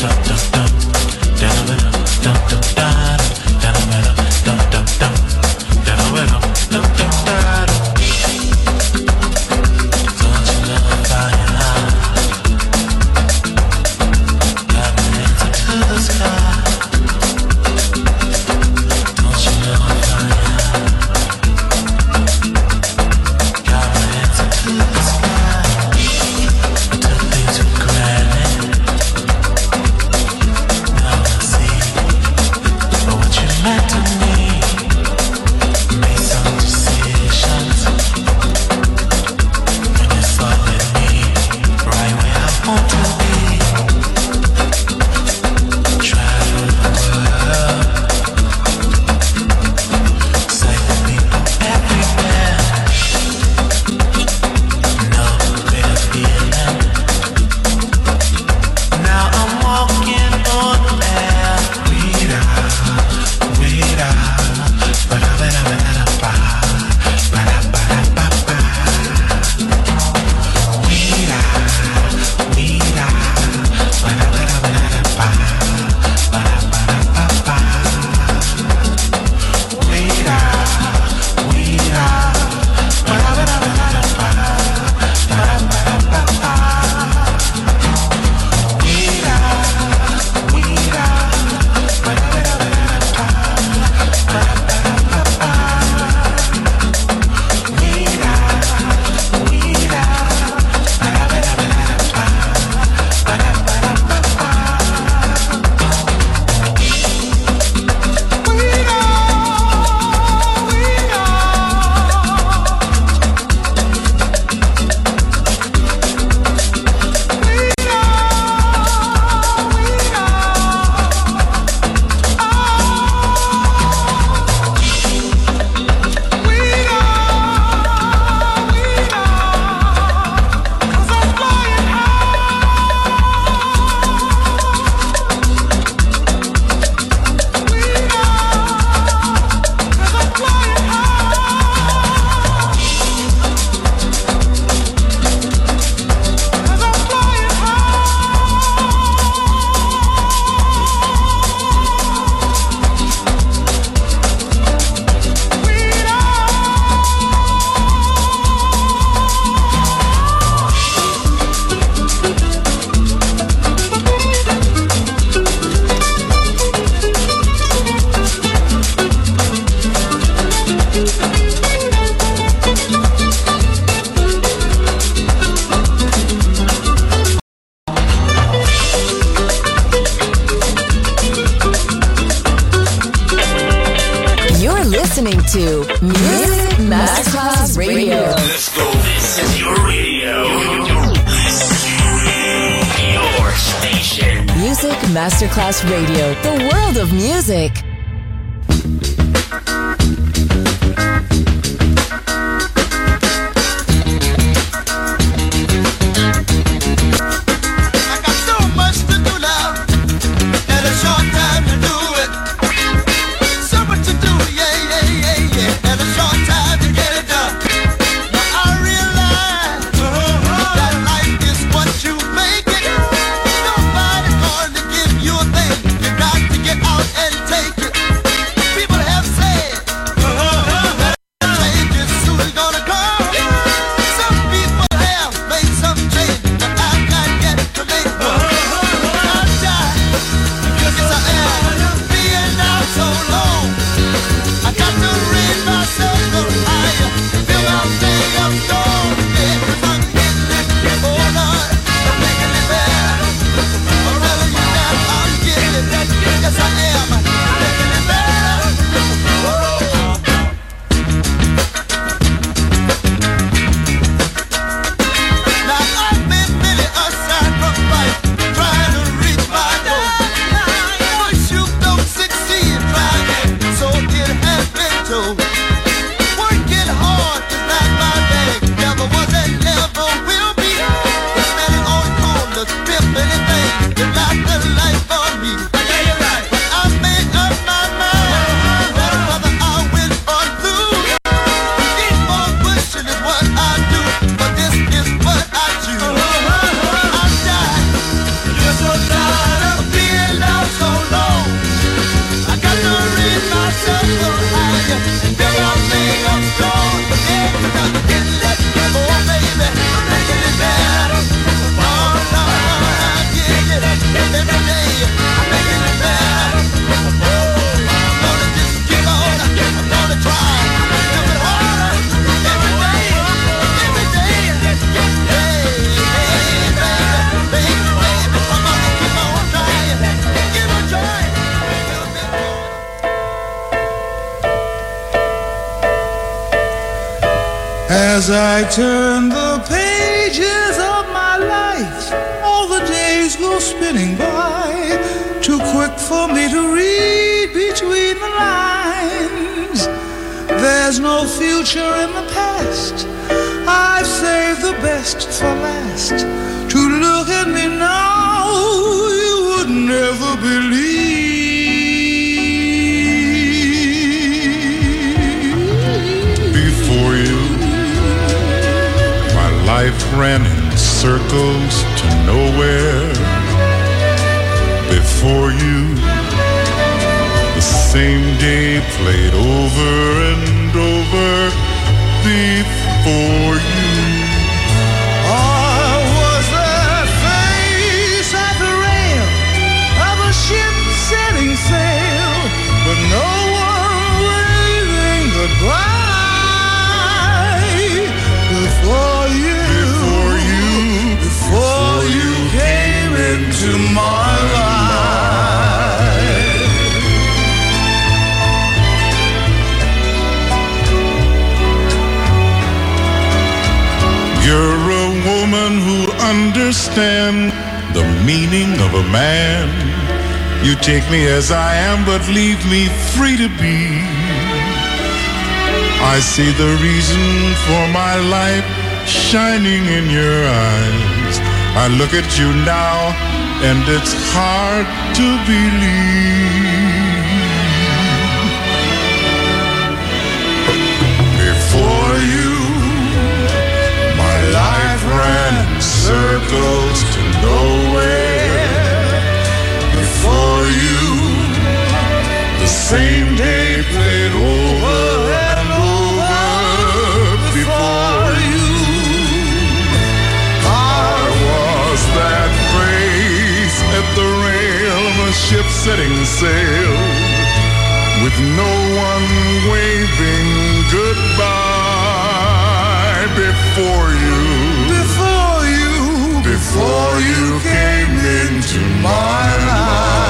touch, touch. As I turn the pages of my life, all the days go spinning by, too quick for me to read between the lines. There's no future in the past. I've saved the best for last. To look at me now, you would never believe. ran in circles to nowhere before you. The same day played over and over before you. To my life. You're a woman who understands the meaning of a man. You take me as I am, but leave me free to be. I see the reason for my life shining in your eyes. I look at you now and it's hard to believe. Before you, my life ran circles to nowhere. ship setting sail with no one waving goodbye before you. Before you. Before you came into my life.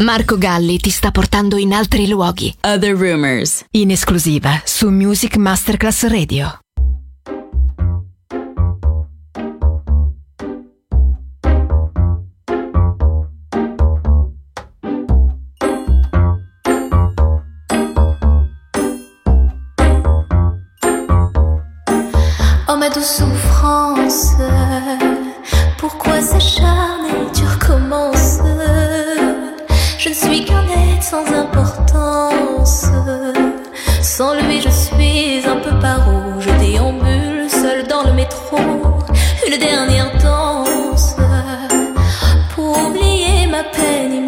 Marco Galli ti sta portando in altri luoghi. Other Rumors. In esclusiva su Music Masterclass Radio. Oh ma douce souffrance, pourquoi s'acharner, tu recommences Je ne suis qu'un être sans importance. Sans lui, je suis un peu paro. Je déambule seul dans le métro. Une dernière danse pour oublier ma peine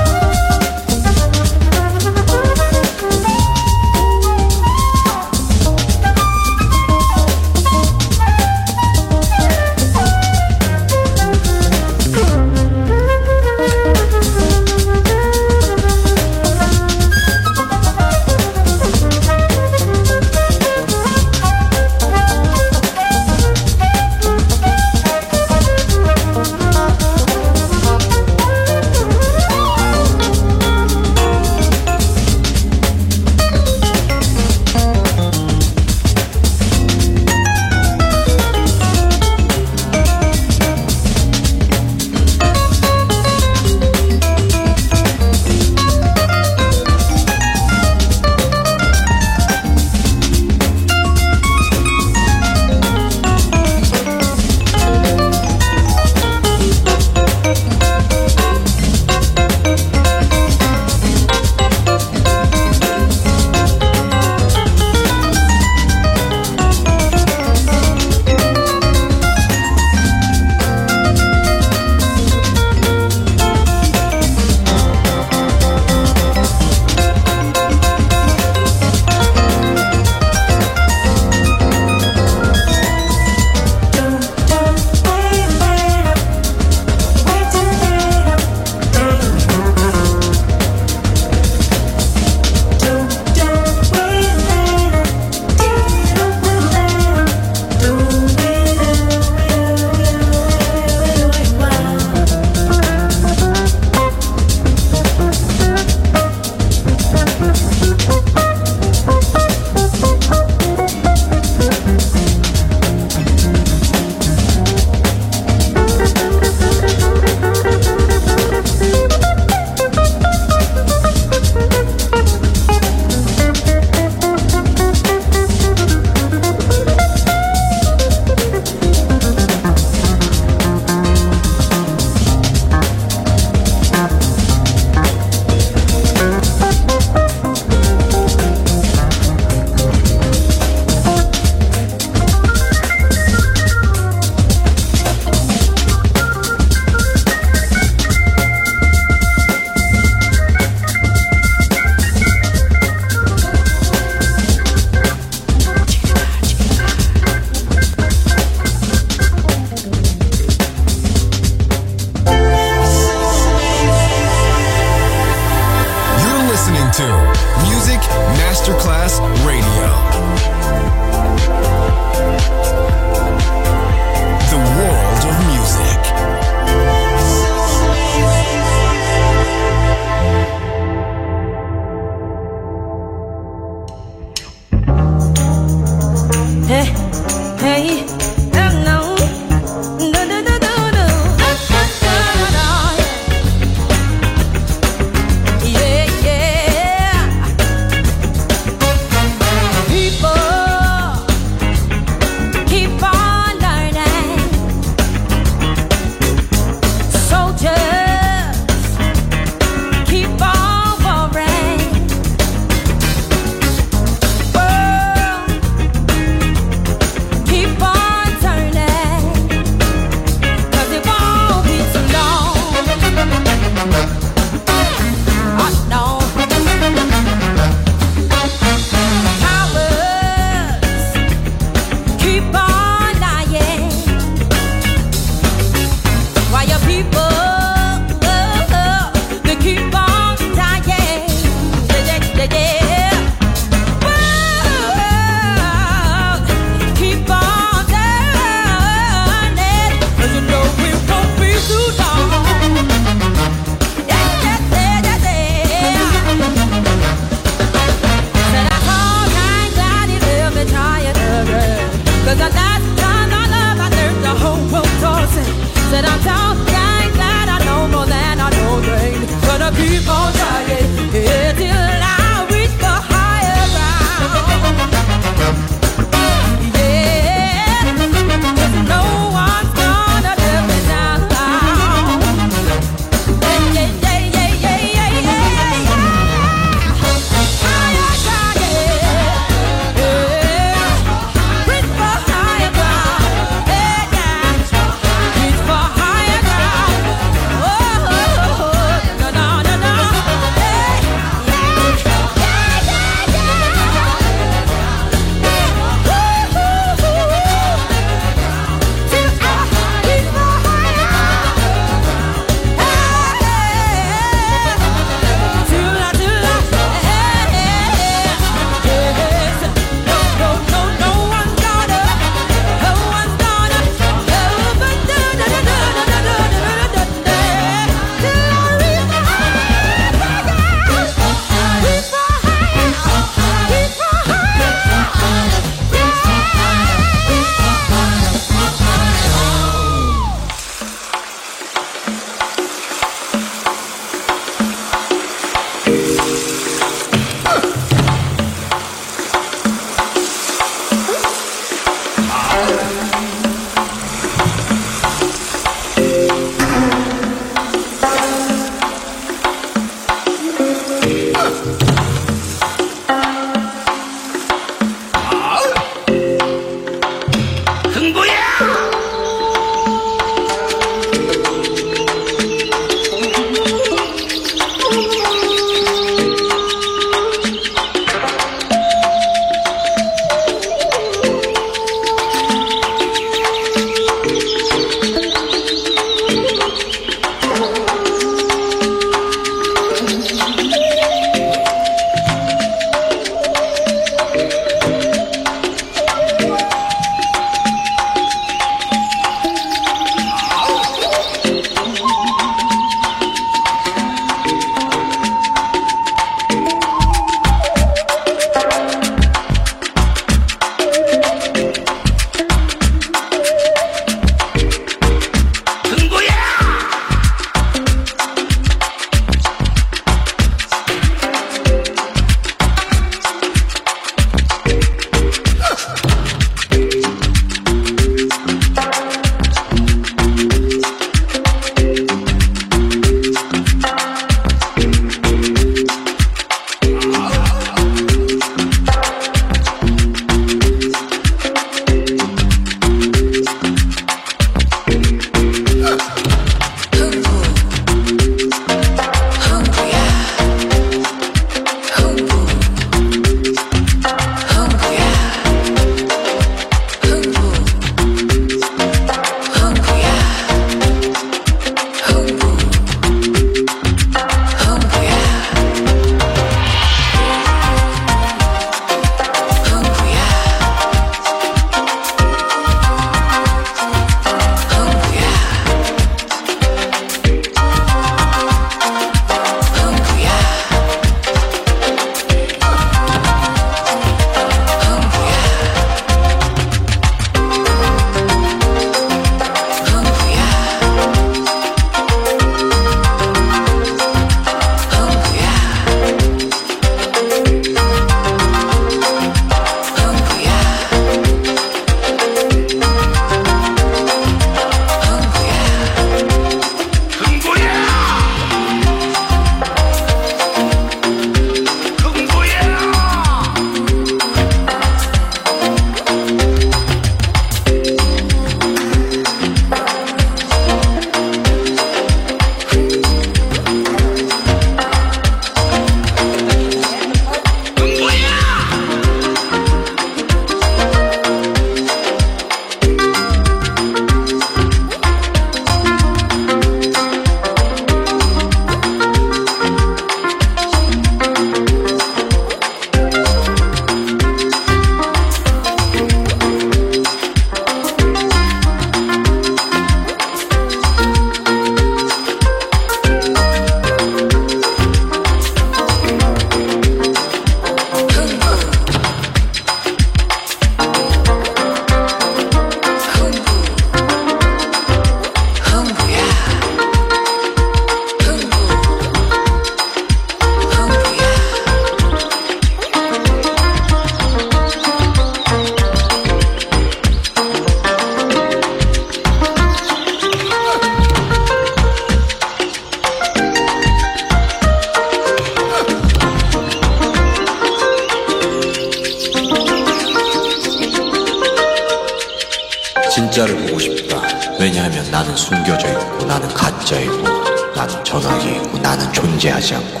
존재하지 않고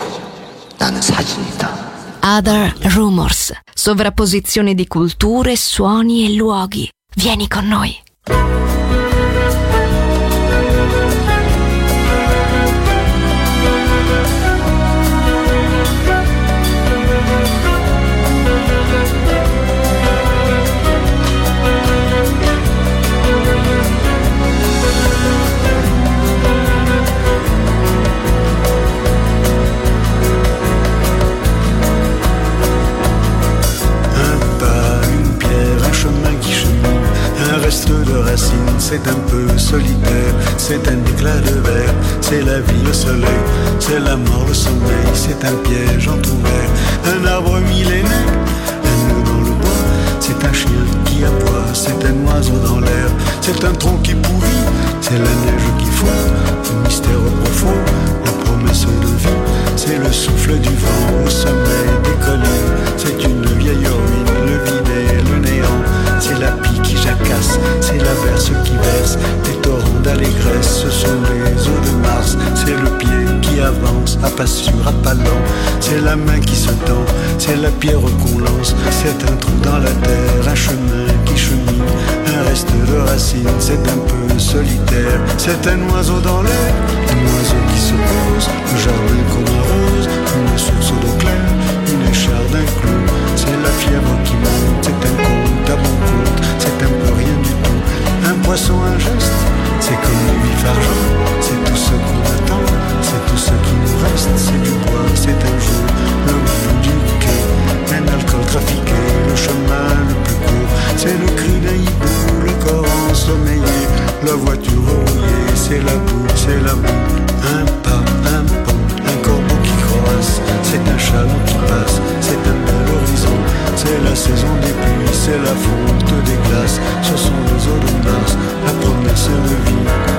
나는 사진이다. Other Rumors, sovrapposizione di culture, suoni e luoghi. Vieni con noi. De c'est un peu solitaire, c'est un éclat de verre, c'est la vie le soleil, c'est la mort le sommeil, c'est un piège entrouvert, un arbre millénaire, un nœud dans le bois, c'est un chien qui aboie, c'est un oiseau dans l'air, c'est un tronc qui pourrit, c'est la neige qui fond, un mystère profond, la promesse de vie, c'est le souffle du vent au sommet des collines, c'est une vieille ruine, c'est la pie qui jacasse, c'est la verse qui verse, des torrents d'allégresse, ce sont les eaux de Mars, c'est le pied qui avance, à pas sûr, à pas lent, c'est la main qui se tend, c'est la pierre qu'on lance, c'est un trou dans la terre, un chemin qui chemine, un reste de racines, c'est un peu solitaire, c'est un oiseau dans l'air, un oiseau qui se pose, le jardin comme un rose, une source d'eau claire, une écharde, un clou, poisson, un geste, c'est comme le vif argent, c'est tout ce qu'on attend, c'est tout ce qui nous reste, c'est du bois, c'est un jeu, le bout du quai, un alcool trafiqué, le chemin le plus court, c'est le cri d'un hibou, le corps ensommeillé, la voiture rouillée, c'est la boue, c'est la boue, un pas, un pont, un corbeau qui croasse, c'est un chaland qui passe, c'est un c'est la saison des pluies, c'est la fonte des glaces, ce sont les eaux de Mars, la promesse de vie.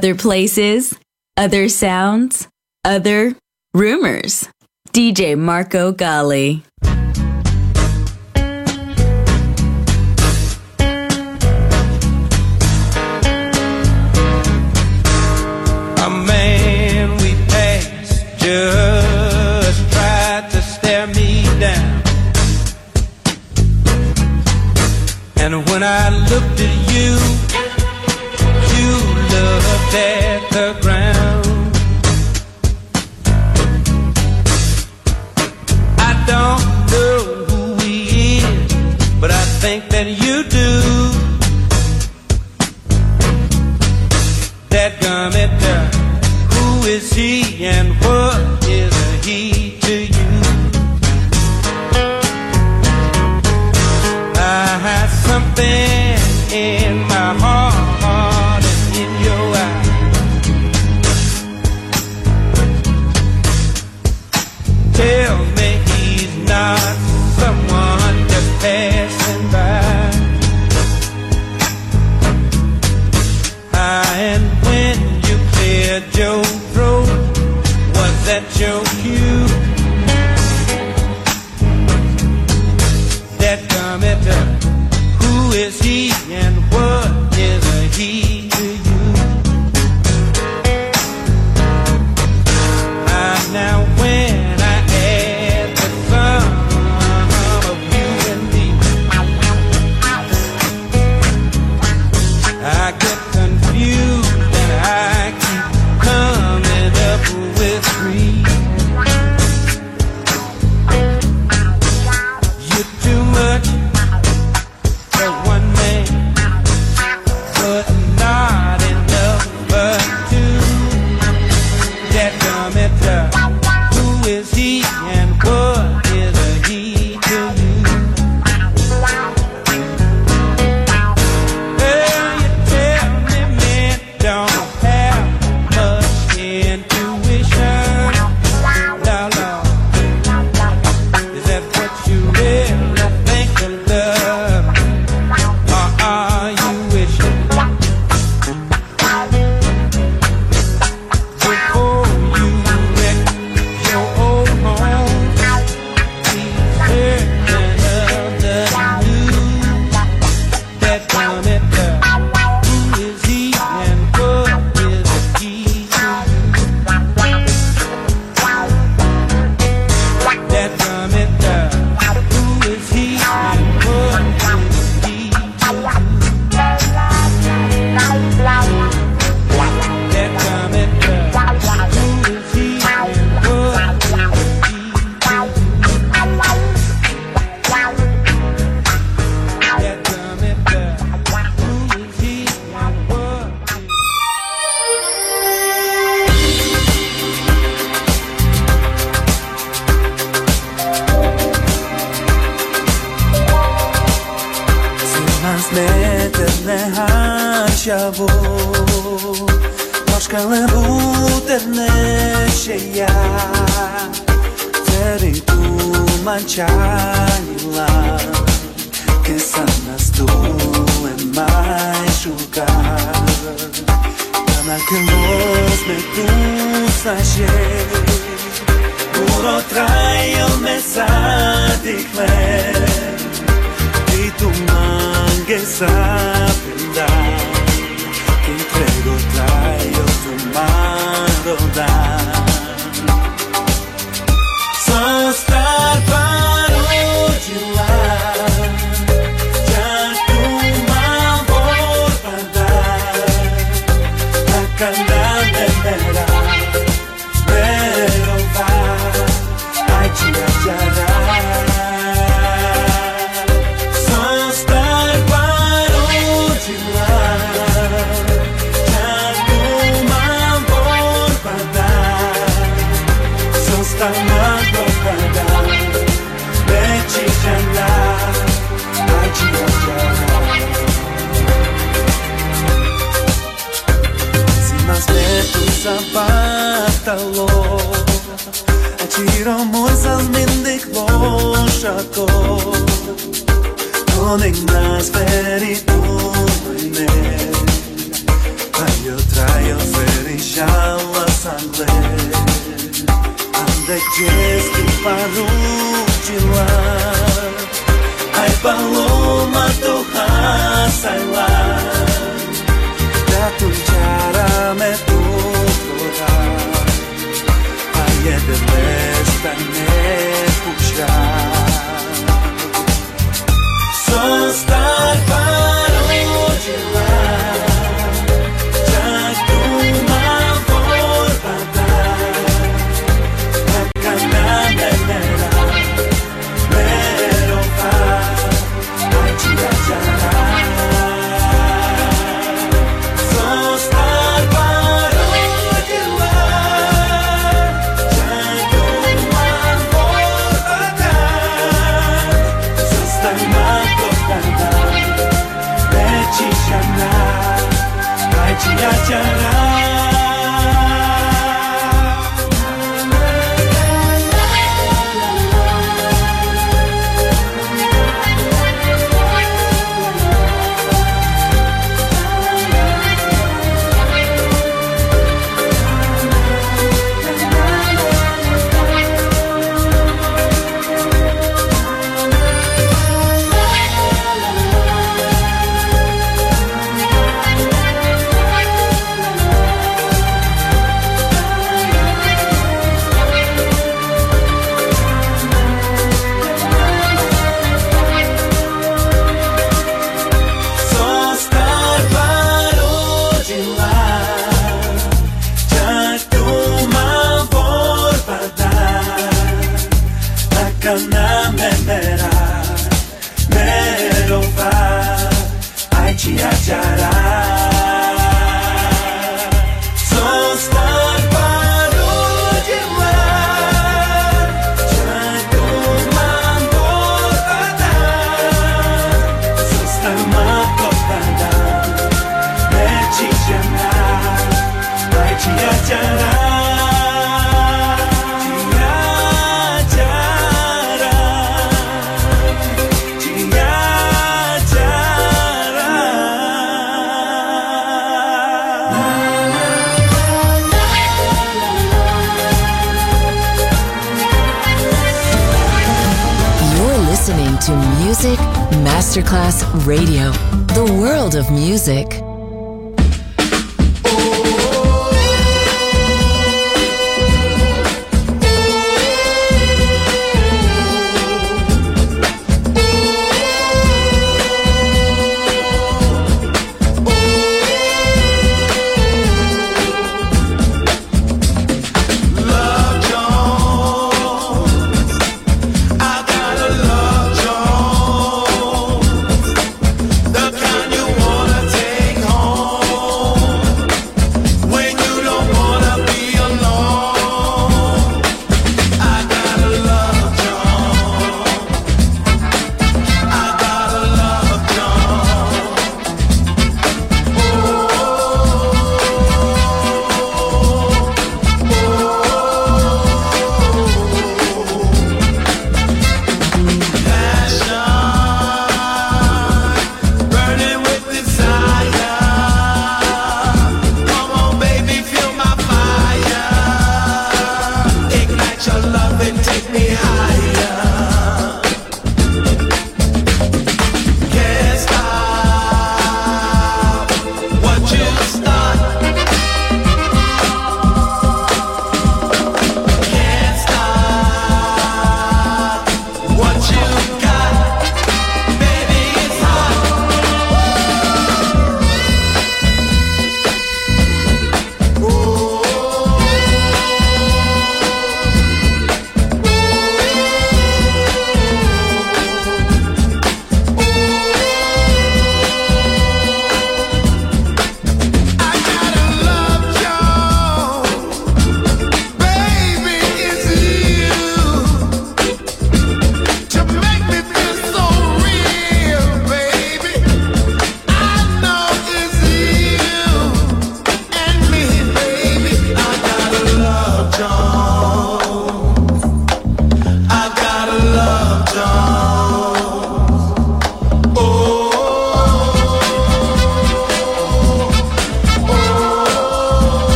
other places, other sounds, other rumors. DJ Marco Gally. And when I looked at you, you looked at the ground. I don't know who he is, but I think that you do. That who is he and what is he to you? I have something.